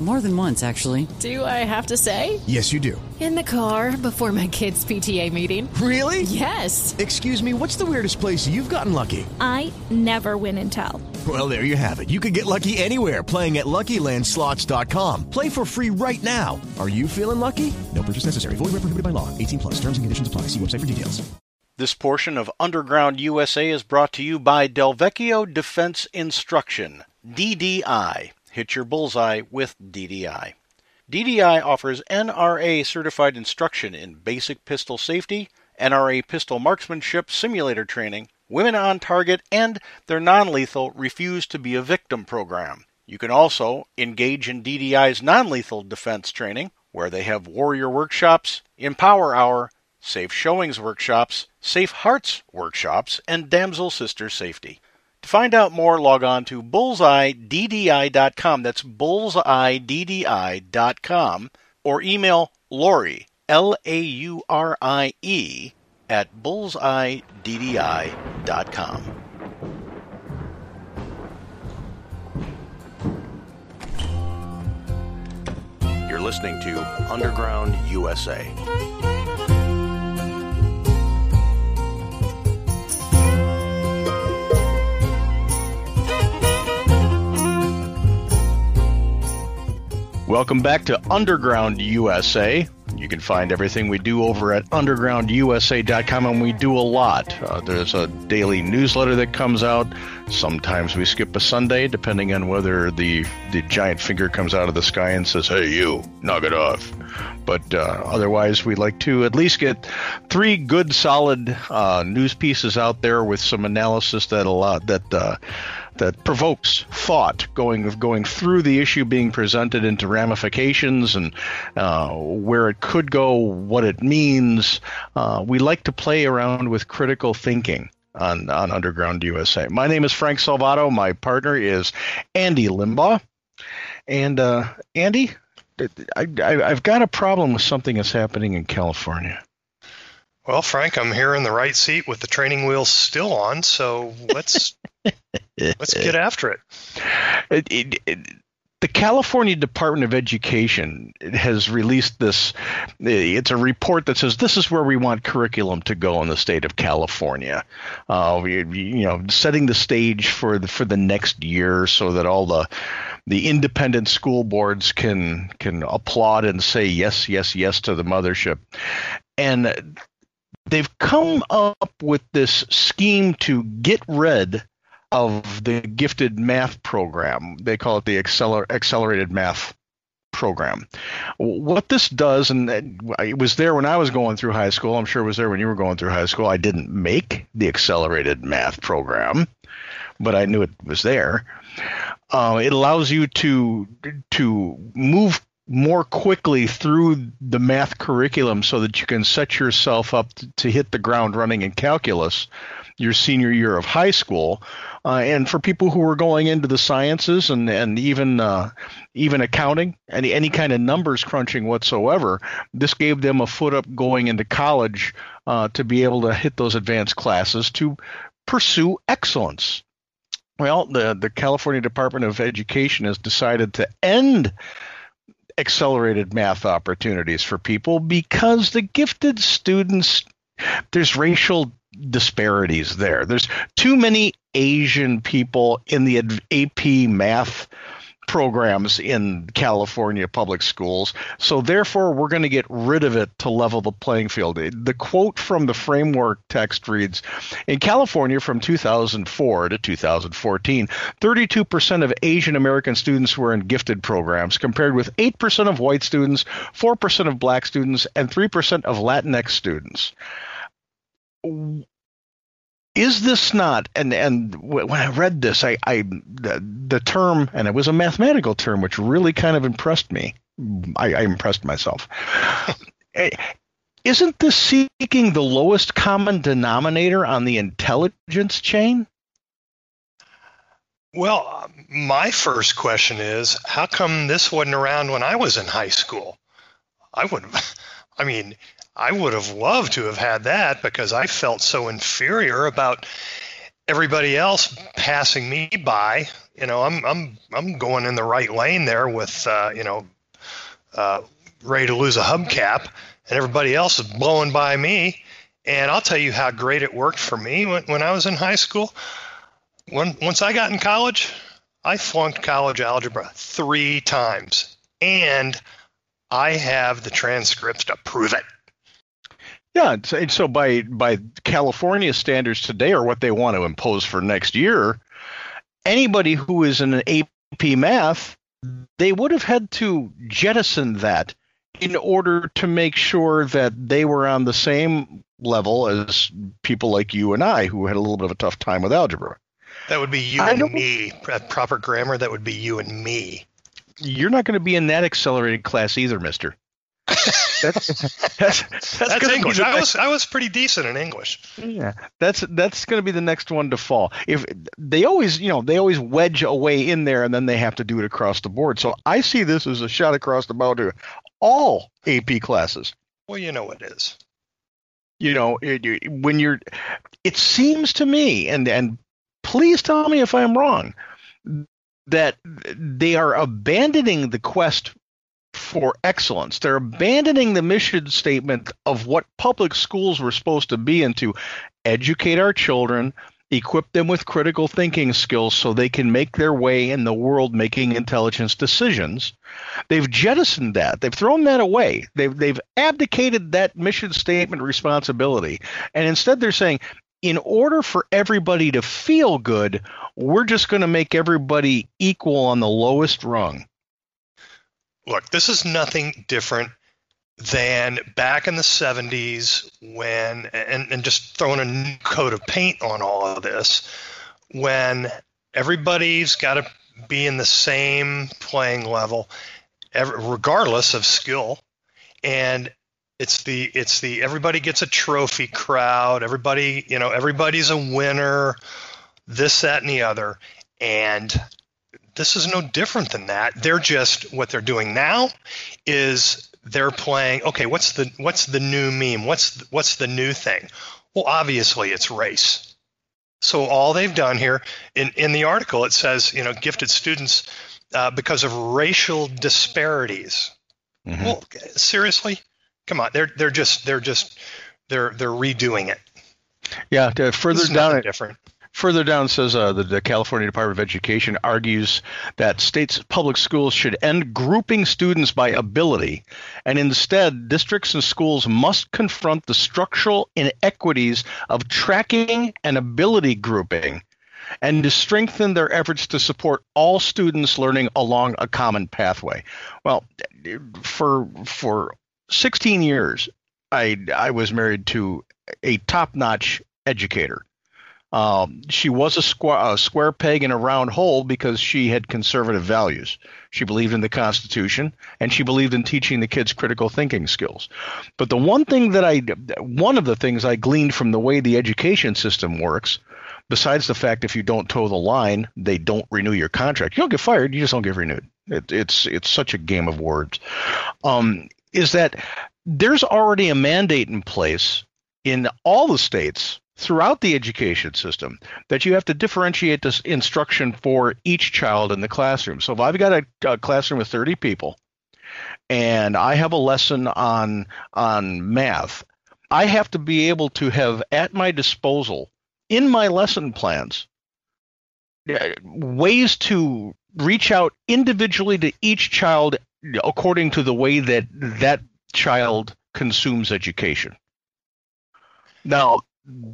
More than once, actually. Do I have to say? Yes, you do. In the car before my kids' PTA meeting. Really? Yes. Excuse me, what's the weirdest place you've gotten lucky? I never win and tell. Well, there you have it. You can get lucky anywhere playing at LuckyLandSlots.com. Play for free right now. Are you feeling lucky? No purchase necessary. Void where prohibited by law. 18 plus. Terms and conditions apply. See website for details. This portion of Underground USA is brought to you by Delvecchio Defense Instruction, DDI. Hit your bullseye with DDI. DDI offers NRA certified instruction in basic pistol safety, NRA pistol marksmanship simulator training, women on target, and their non lethal Refuse to Be a Victim program. You can also engage in DDI's non lethal defense training, where they have warrior workshops, Empower Hour, Safe Showings workshops, Safe Hearts workshops, and Damsel Sister Safety. To find out more, log on to bullseyeddi.com. That's bullseyeddi.com. Or email Lori, L A U R I E, at bullseyeddi.com. You're listening to Underground USA. Welcome back to Underground USA. You can find everything we do over at undergroundusa.com, and we do a lot. Uh, there's a daily newsletter that comes out. Sometimes we skip a Sunday, depending on whether the, the giant finger comes out of the sky and says, Hey, you, knock it off. But uh, otherwise, we like to at least get three good, solid uh, news pieces out there with some analysis that a lot that uh, that provokes thought going going through the issue being presented into ramifications and uh, where it could go, what it means. Uh, we like to play around with critical thinking. On, on Underground USA. My name is Frank Salvato. My partner is Andy Limbaugh. And uh, Andy, I, I, I've got a problem with something that's happening in California. Well, Frank, I'm here in the right seat with the training wheels still on, so let's let's get after it. It, it, it. The California Department of Education has released this. It's a report that says this is where we want curriculum to go in the state of California. Uh, we, you know, setting the stage for the for the next year so that all the the independent school boards can can applaud and say yes, yes, yes to the mothership. And they've come up with this scheme to get rid of the gifted math program. They call it the acceler- accelerated math program. What this does, and it was there when I was going through high school, I'm sure it was there when you were going through high school. I didn't make the accelerated math program, but I knew it was there. Uh, it allows you to to move more quickly through the math curriculum so that you can set yourself up to, to hit the ground running in calculus your senior year of high school. Uh, and for people who were going into the sciences and and even uh, even accounting, any any kind of numbers crunching whatsoever, this gave them a foot up going into college uh, to be able to hit those advanced classes to pursue excellence. Well, the the California Department of Education has decided to end accelerated math opportunities for people because the gifted students there's racial disparities there. There's too many Asian people in the AP math programs in California public schools. So therefore, we're going to get rid of it to level the playing field. The quote from the framework text reads In California from 2004 to 2014, 32% of Asian American students were in gifted programs, compared with 8% of white students, 4% of black students, and 3% of Latinx students is this not and and when I read this, I, I the, the term and it was a mathematical term which really kind of impressed me. I, I impressed myself. Eh, isn't this seeking the lowest common denominator on the intelligence chain? Well, my first question is how come this wasn't around when I was in high school? I would, I mean, I would have loved to have had that because I felt so inferior about everybody else passing me by. You know, I'm I'm I'm going in the right lane there with uh, you know uh, ready to lose a hubcap, and everybody else is blowing by me. And I'll tell you how great it worked for me when, when I was in high school. When once I got in college, I flunked college algebra three times, and I have the transcripts to prove it. Yeah, so by by California standards today, or what they want to impose for next year, anybody who is in an AP Math, they would have had to jettison that in order to make sure that they were on the same level as people like you and I, who had a little bit of a tough time with algebra. That would be you I and me. Proper grammar, that would be you and me. You're not going to be in that accelerated class either, mister that's that's, that's, that's English. I was I was pretty decent in English. Yeah, that's that's going to be the next one to fall. If they always, you know, they always wedge a way in there, and then they have to do it across the board. So I see this as a shot across the bow to all AP classes. Well, you know it is. You know, it, when you're, it seems to me, and and please tell me if I'm wrong, that they are abandoning the quest for excellence. They're abandoning the mission statement of what public schools were supposed to be and to educate our children, equip them with critical thinking skills so they can make their way in the world making intelligence decisions. They've jettisoned that. They've thrown that away. They've they've abdicated that mission statement responsibility. And instead they're saying in order for everybody to feel good, we're just going to make everybody equal on the lowest rung look, this is nothing different than back in the 70s when, and, and just throwing a new coat of paint on all of this, when everybody's got to be in the same playing level, regardless of skill. And it's the it's the everybody gets a trophy crowd. Everybody you know everybody's a winner. This that and the other. And this is no different than that. They're just what they're doing now is they're playing. Okay, what's the what's the new meme? What's the, what's the new thing? Well, obviously it's race. So all they've done here in in the article it says you know gifted students uh, because of racial disparities. Mm-hmm. Well, seriously, come on. They're they're just they're just they're they're redoing it. Yeah, further down it, different. Further down says uh, the, the, California Department of Education argues that states' public schools should end grouping students by ability, and instead, districts and schools must confront the structural inequities of tracking and ability grouping, and to strengthen their efforts to support all students learning along a common pathway. Well, for for 16 years, I I was married to a top-notch educator um, she was a square, a square peg in a round hole because she had conservative values. She believed in the Constitution and she believed in teaching the kids critical thinking skills. But the one thing that I, one of the things I gleaned from the way the education system works, besides the fact if you don't toe the line, they don't renew your contract. You don't get fired, you just don't get renewed. It, it's it's such a game of words. Um, is that there's already a mandate in place in all the states throughout the education system that you have to differentiate this instruction for each child in the classroom. So if I've got a, a classroom with 30 people and I have a lesson on on math, I have to be able to have at my disposal in my lesson plans ways to reach out individually to each child according to the way that that child consumes education. Now,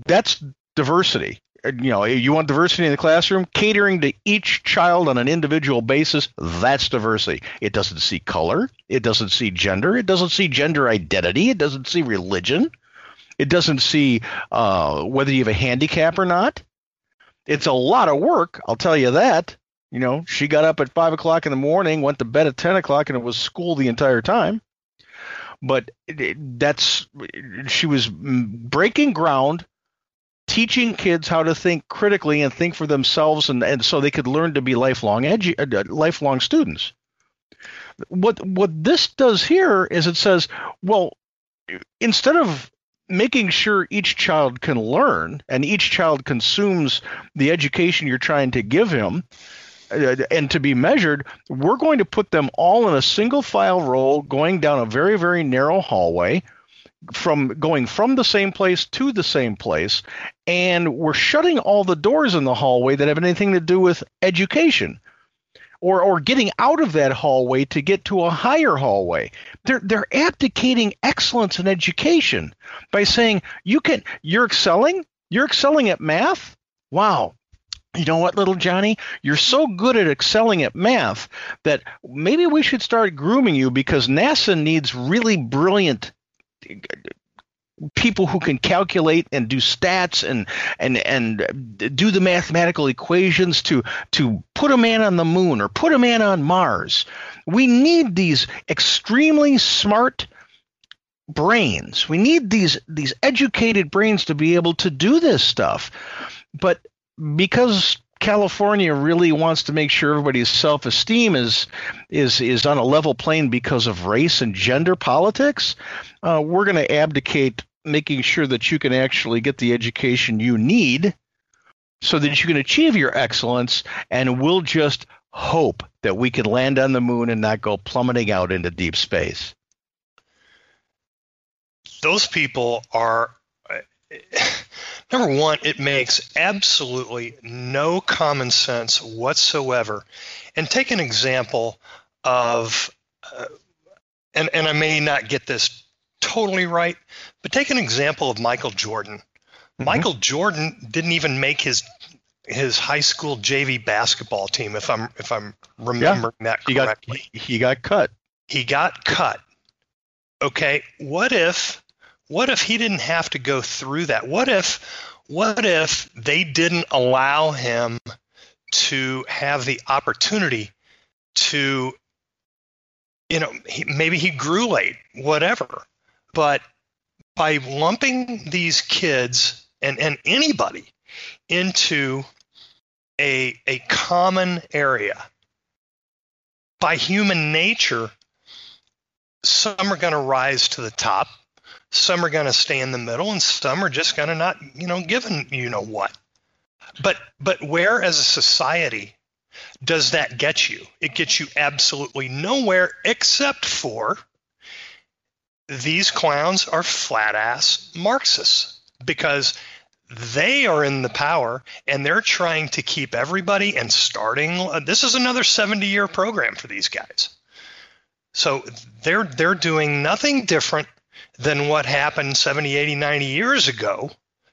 that's diversity. You know, you want diversity in the classroom, catering to each child on an individual basis, that's diversity. It doesn't see color, it doesn't see gender, it doesn't see gender identity, it doesn't see religion. It doesn't see uh, whether you have a handicap or not. It's a lot of work, I'll tell you that. You know, she got up at five o'clock in the morning, went to bed at ten o'clock, and it was school the entire time. But that's she was breaking ground, teaching kids how to think critically and think for themselves, and, and so they could learn to be lifelong edu- uh, lifelong students. What what this does here is it says, well, instead of making sure each child can learn and each child consumes the education you're trying to give him Uh, and to be measured, we're going to put them all in a single file row going down a very, very narrow hallway from going from the same place to the same place and we're shutting all the doors in the hallway that have anything to do with education or or getting out of that hallway to get to a higher hallway. They're they're abdicating excellence in education by saying you can you're excelling, you're excelling at math. Wow. You know what, little Johnny? You're so good at excelling at math that maybe we should start grooming you because NASA needs really brilliant people who can calculate and do stats and and and do the mathematical equations to to put a man on the moon or put a man on Mars. We need these extremely smart brains. We need these these educated brains to be able to do this stuff. But because California really wants to make sure everybody's self-esteem is is is on a level plane because of race and gender politics. Uh, we're going to abdicate making sure that you can actually get the education you need so that you can achieve your excellence and we'll just hope that we can land on the moon and not go plummeting out into deep space those people are number one it makes absolutely no common sense whatsoever and take an example of uh, and, and i may not get this totally right. But take an example of Michael Jordan. Mm-hmm. Michael Jordan didn't even make his his high school JV basketball team, if I'm if I'm remembering yeah, that correctly. He got, he got cut. He got cut. Okay, what if what if he didn't have to go through that? What if what if they didn't allow him to have the opportunity to you know maybe he grew late whatever but by lumping these kids and, and anybody into a, a common area, by human nature, some are going to rise to the top, some are going to stay in the middle, and some are just going to not, you know, given you know what. But but where as a society does that get you? It gets you absolutely nowhere except for these clowns are flat ass Marxists because they are in the power and they're trying to keep everybody and starting this is another 70 year program for these guys so they're they're doing nothing different than what happened 70 80 90 years ago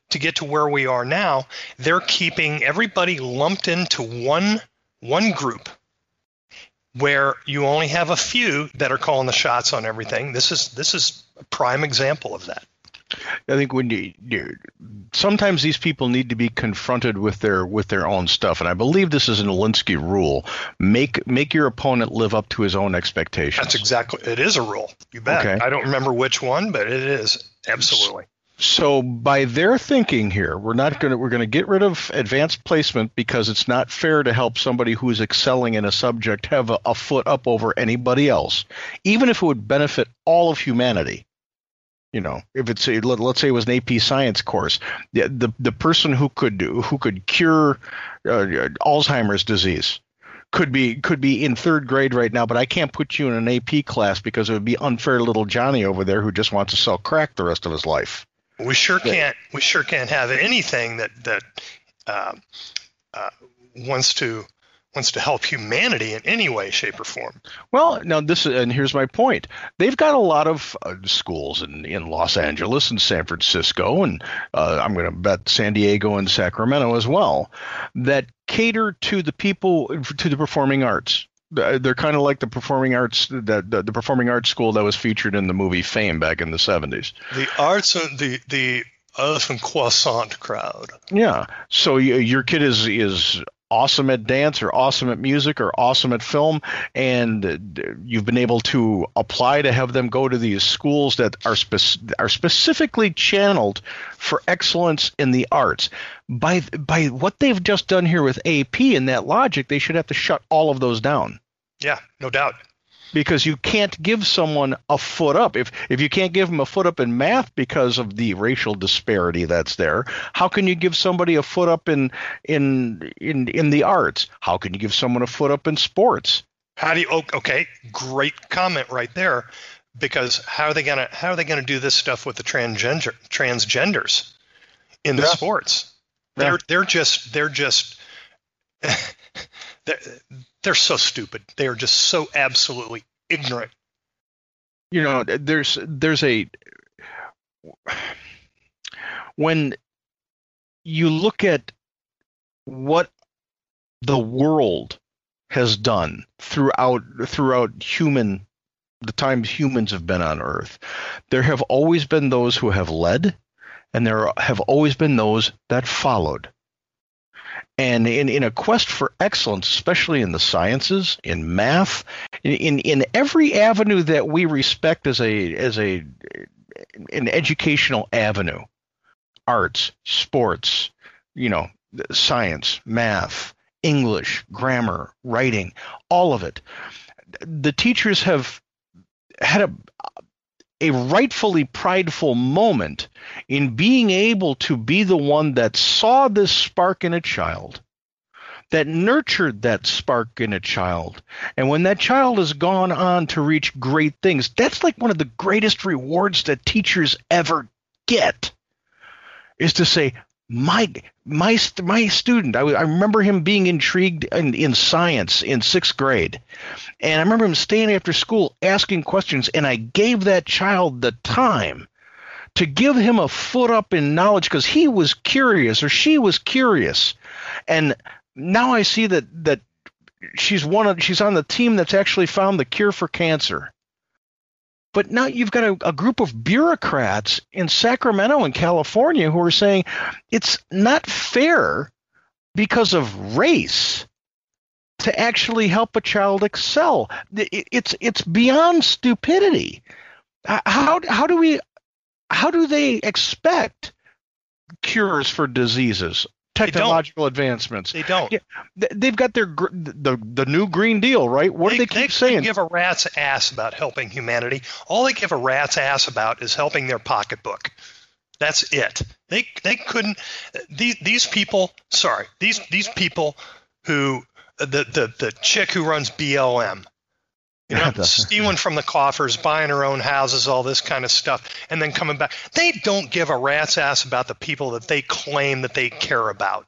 to get to where we are now they're keeping everybody lumped into one one group where you only have a few that are calling the shots on everything. This is this is a prime example of that. I think when you, you, sometimes these people need to be confronted with their with their own stuff, and I believe this is an Alinsky rule: make make your opponent live up to his own expectations. That's exactly it is a rule. You bet. Okay. I don't remember which one, but it is absolutely. So by their thinking here, we're not going to we're going to get rid of advanced placement because it's not fair to help somebody who is excelling in a subject have a, a foot up over anybody else, even if it would benefit all of humanity. You know, if it's a, let, us say it was an AP science course, the the, the person who could who could cure uh, Alzheimer's disease could be could be in third grade right now, but I can't put you in an AP class because it would be unfair to little Johnny over there who just wants to sell crack the rest of his life. We sure can't. We sure can't have anything that that uh, uh, wants to wants to help humanity in any way, shape, or form. Well, now this and here's my point. They've got a lot of uh, schools in in Los Angeles and San Francisco, and uh, I'm going to bet San Diego and Sacramento as well, that cater to the people to the performing arts They're kind of like the performing arts that the, the, performing arts school that was featured in the movie Fame back in the seventies. The arts and the the elephant croissant crowd. Yeah. So you, your kid is is awesome at dance or awesome at music or awesome at film and you've been able to apply to have them go to these schools that are are specifically channeled for excellence in the arts. By by what they've just done here with AP and that logic they should have to shut all of those down. Yeah no doubt because you can't give someone a foot up if if you can't give them a foot up in math because of the racial disparity that's there how can you give somebody a foot up in in in in the arts how can you give someone a foot up in sports how do you oh, okay great comment right there because how are they gonna how are they gonna do this stuff with the transgender transgenders in the yeah. sports they're yeah. they're just they're just they're, they're so stupid. They are just so absolutely ignorant. You know, there's there's a when you look at what the world has done throughout throughout human the times humans have been on earth there have always been those who have led and there have always been those that followed and in, in a quest for excellence, especially in the sciences, in math, in, in, every avenue that we respect as a as a an educational avenue, arts, sports, you know, science, math, English, grammar, writing, all of it. The teachers have had a a rightfully prideful moment in being able to be the one that saw this spark in a child, that nurtured that spark in a child. And when that child has gone on to reach great things, that's like one of the greatest rewards that teachers ever get is to say, my my my student I, I remember him being intrigued in, in science in sixth grade. And i remember him staying after school asking questions and i gave that child the time to give him a foot up in knowledge because he was curious or she was curious. And now i see that that she's one of she's on the team that's actually found the cure for cancer but now you've got a, a, group of bureaucrats in Sacramento and California who are saying it's not fair because of race to actually help a child excel. It's it's beyond stupidity. How how do we how do they expect cures for diseases technological they advancements. They don't. Yeah, they've got their the the new Green Deal, right? What they, do they keep they, saying? They give a rat's ass about helping humanity. All they give a rat's ass about is helping their pocketbook. That's it. They they couldn't. These these people. Sorry. These these people who the the the chick who runs BLM you know, stealing from the coffers, buying her own houses, all this kind of stuff, and then coming back. They don't give a rat's ass about the people that they claim that they care about.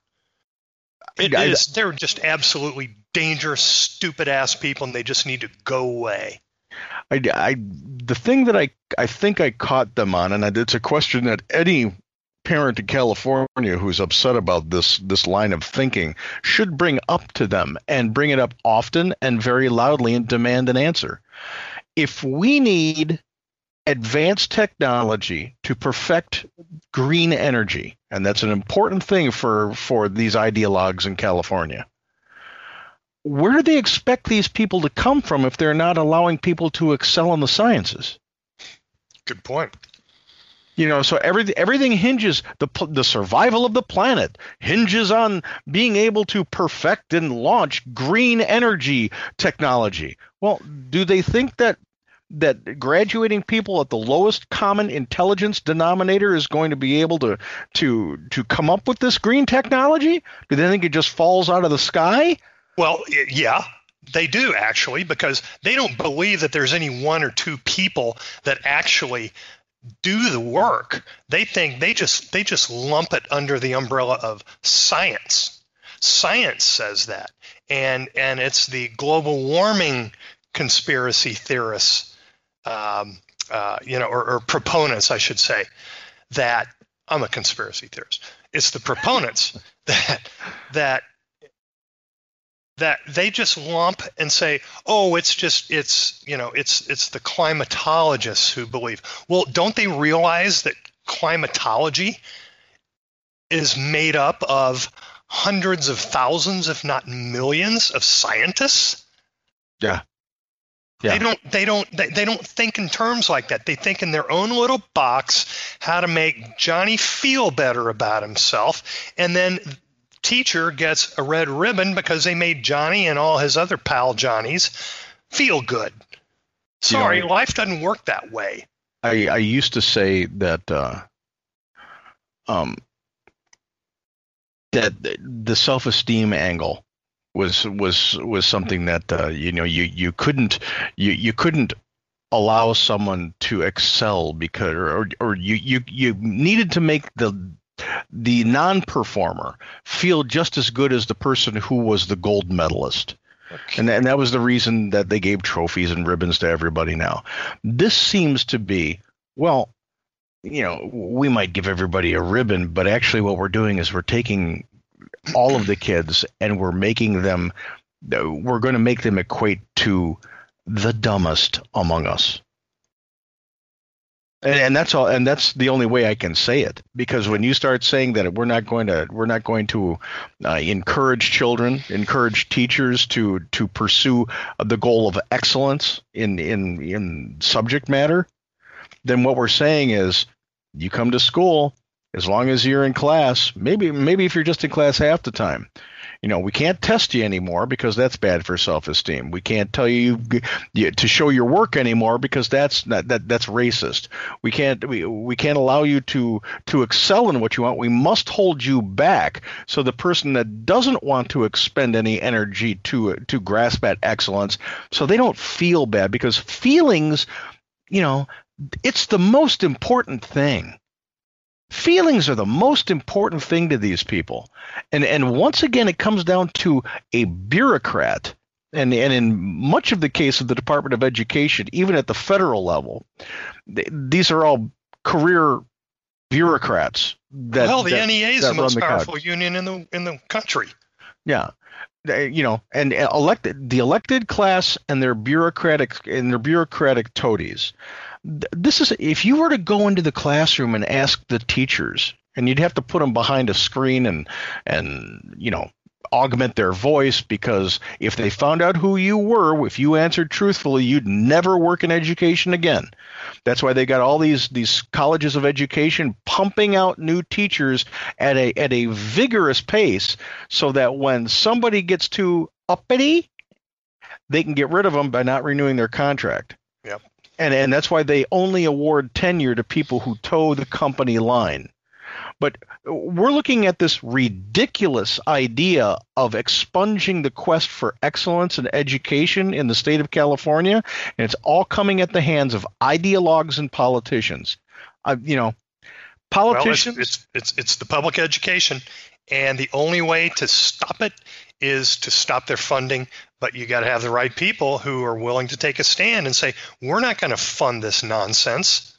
It I, is, they're just absolutely dangerous, stupid ass people, and they just need to go away. I, I, the thing that I, I think I caught them on, and it's a question that any parent in California who's upset about this this line of thinking should bring up to them and bring it up often and very loudly and demand an answer. If we need advanced technology to perfect green energy, and that's an important thing for for these ideologues in California. Where do they expect these people to come from if they're not allowing people to excel in the sciences? Good point. You know, so everything everything hinges the the survival of the planet hinges on being able to perfect and launch green energy technology. Well, do they think that that graduating people at the lowest common intelligence denominator is going to be able to to to come up with this green technology? Do they think it just falls out of the sky? Well, yeah, they do actually because they don't believe that there's any one or two people that actually do the work. They think they just they just lump it under the umbrella of science. Science says that, and and it's the global warming conspiracy theorists, um, uh, you know, or, or proponents, I should say, that I'm a conspiracy theorist. It's the proponents that that that they just lump and say, "Oh, it's just it's you know it's it's the climatologists who believe." Well, don't they realize that climatology is made up of hundreds of thousands, if not millions, of scientists? Yeah. Yeah. They don't they don't they, they don't think in terms like that. They think in their own little box how to make Johnny feel better about himself and then teacher gets a red ribbon because they made Johnny and all his other pal Johnnies feel good. Sorry, You know, life doesn't work that way. I, I used to say that uh, um, that the self esteem angle was was was something that uh, you know you you couldn't you you couldn't allow someone to excel because or or you you you needed to make the the non-performer feel just as good as the person who was the gold medalist. And, and that was the reason that they gave trophies and ribbons to everybody now. This seems to be, well, you know, we might give everybody a ribbon, but actually what we're doing is we're taking all of the kids and we're making them, we're going to make them equate to the dumbest among us. And, that's all, and that's the only way I can say it. Because when you start saying that we're not going to, we're not going to uh, encourage children, encourage teachers to to pursue the goal of excellence in in in subject matter, then what we're saying is, you come to school as long as you're in class. Maybe maybe if you're just in class half the time, you know, we can't test you anymore because that's bad for self-esteem. We can't tell you, you to show your work anymore because that's not, that that's racist. We can't we, we can't allow you to to excel in what you want. We must hold you back so the person that doesn't want to expend any energy to to grasp at excellence, so they don't feel bad because feelings, you know, it's the most important thing. Feelings are the most important thing to these people. And and once again it comes down to a bureaucrat. And, and in much of the case of the Department of Education, even at the federal level, th- these are all career bureaucrats. That, well, the that, NEA is the most the powerful union in the in the country. Yeah, you know, and elected the elected class and their bureaucratic and their bureaucratic toadies. Th- This is if you were to go into the classroom and ask the teachers, and you'd have to put them behind a screen and and you know augment their voice because if they found out who you were, if you answered truthfully, you'd never work in education again. That's why they got all these these colleges of education pumping out new teachers at a at a vigorous pace, so that when somebody gets too uppity, they can get rid of them by not renewing their contract. Yep. And and that's why they only award tenure to people who toe the company line. But we're looking at this ridiculous idea of expunging the quest for excellence in education in the state of California, and it's all coming at the hands of ideologues and politicians. Uh, you know, politicians. Well, it's, it's it's it's the public education, and the only way to stop it is to stop their funding. But you got to have the right people who are willing to take a stand and say, "We're not going to fund this nonsense."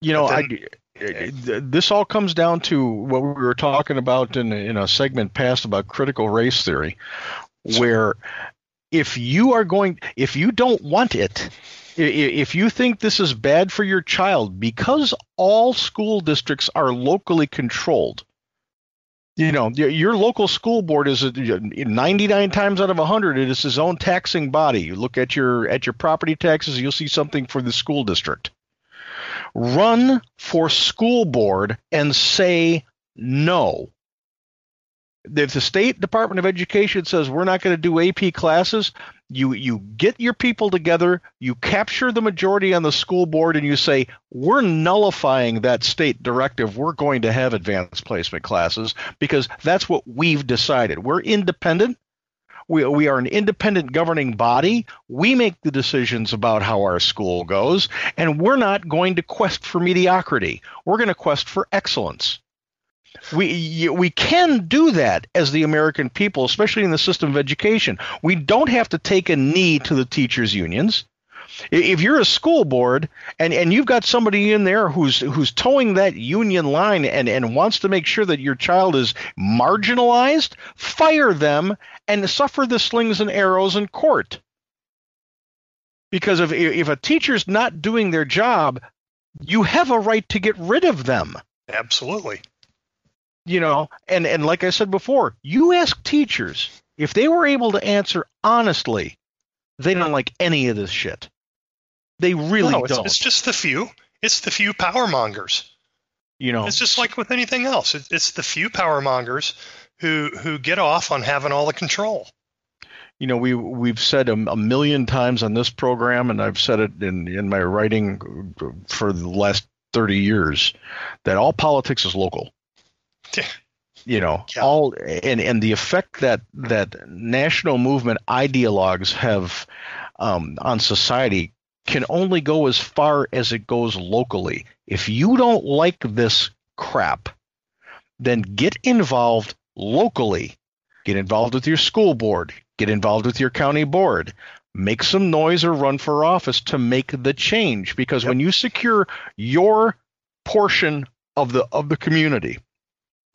you know, But I, uh, uh, this all comes down to what we were talking about in, in a segment past about critical race theory, where if you are going, if you don't want it, if you think this is bad for your child, because all school districts are locally controlled, you know, your, local school board is 99 times out of 100 it is its own taxing body. You look at your at your property taxes, you'll see something for the school district. Run for school board and say no. If the state Department of Education says we're not going to do AP classes, you you get your people together, you capture the majority on the school board, and you say we're nullifying that state directive. We're going to have advanced placement classes because that's what we've decided. We're independent. We, we are an independent governing body. We make the decisions about how our school goes, and we're not going to quest for mediocrity. We're going to quest for excellence. We we can do that as the American people, especially in the system of education. We don't have to take a knee to the teachers' unions. If you're a school board and, and you've got somebody in there who's who's towing that union line and, and wants to make sure that your child is marginalized, fire them and suffer the slings and arrows in court. Because if if a teacher's not doing their job, you have a right to get rid of them. Absolutely. You know, and and like I said before, you ask teachers if they were able to answer honestly, they don't like any of this shit. They really no, it's, don't. It's just the few. It's the few power mongers. You know, it's just like with anything else. It, it's the few power mongers who who get off on having all the control. You know, we we've said a, a million times on this program, and I've said it in in my writing for the last thirty years, that all politics is local. You know, Yeah. all and and the effect that that national movement ideologues have um, on society can only go as far as it goes locally. If you don't like this crap, then get involved locally. Get involved with your school board. Get involved with your county board. Make some noise or run for office to make the change. Because when you secure your portion of the of the community,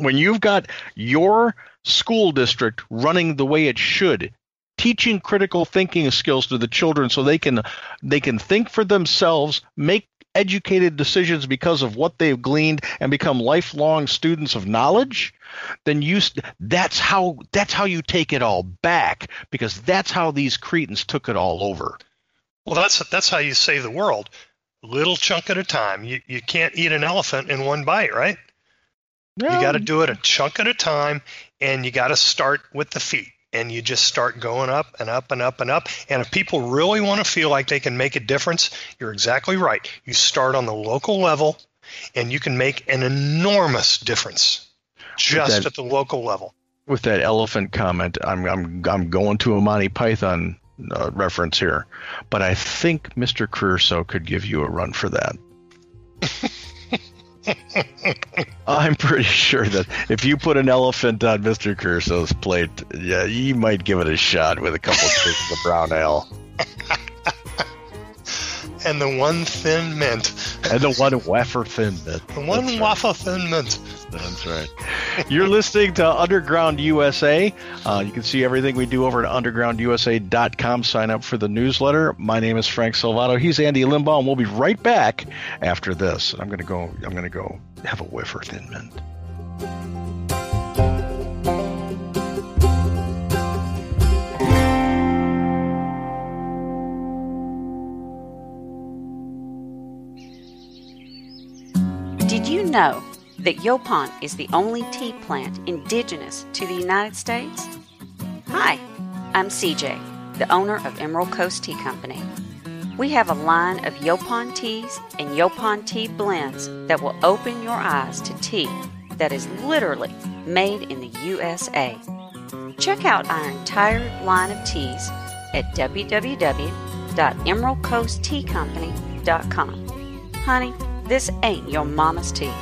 when you've got your school district running the way it should, teaching critical thinking skills to the children so they can they can think for themselves, make educated decisions because of what they've gleaned and become lifelong students of knowledge, then you that's how that's how you take it all back because that's how these cretins took it all over. Well, that's that's how you save the world. Little chunk at a time. You you can't eat an elephant in one bite, right? You got to do it a chunk at a time, and you got to start with the feet. And you just start going up and up and up and up. And if people really want to feel like they can make a difference, you're exactly right. You start on the local level, and you can make an enormous difference just that- at the local level. with that elephant comment, I'm I'm I'm going to a Monty Python uh, reference here, but I think Mr. Creosote could give you a run for that. I'm pretty sure that if you put an elephant on Mr. Creosote's plate, yeah, he might give it a shot with a couple of drinks of brown ale And the one thin mint, and the one wafer thin mint. the one That's right. thin mint. That's right. You're listening to Underground USA. Uh, you can see everything we do over at undergroundusa.com. Sign up for the newsletter. My name is Frank Salvato. He's Andy Limbaugh, and we'll be right back after this. I'm going to go. I'm going to go have a of Thin Mint. Know that Yaupon is the only tea plant indigenous to the United States? Hi, I'm CJ, the owner of Emerald Coast Tea Company. We have a line of Yaupon teas and Yaupon tea blends that will open your eyes to tea that is literally made in the USA. Check out our entire line of teas at www.emeraldcoastteacompany.com. Honey, this ain't your mama's tea.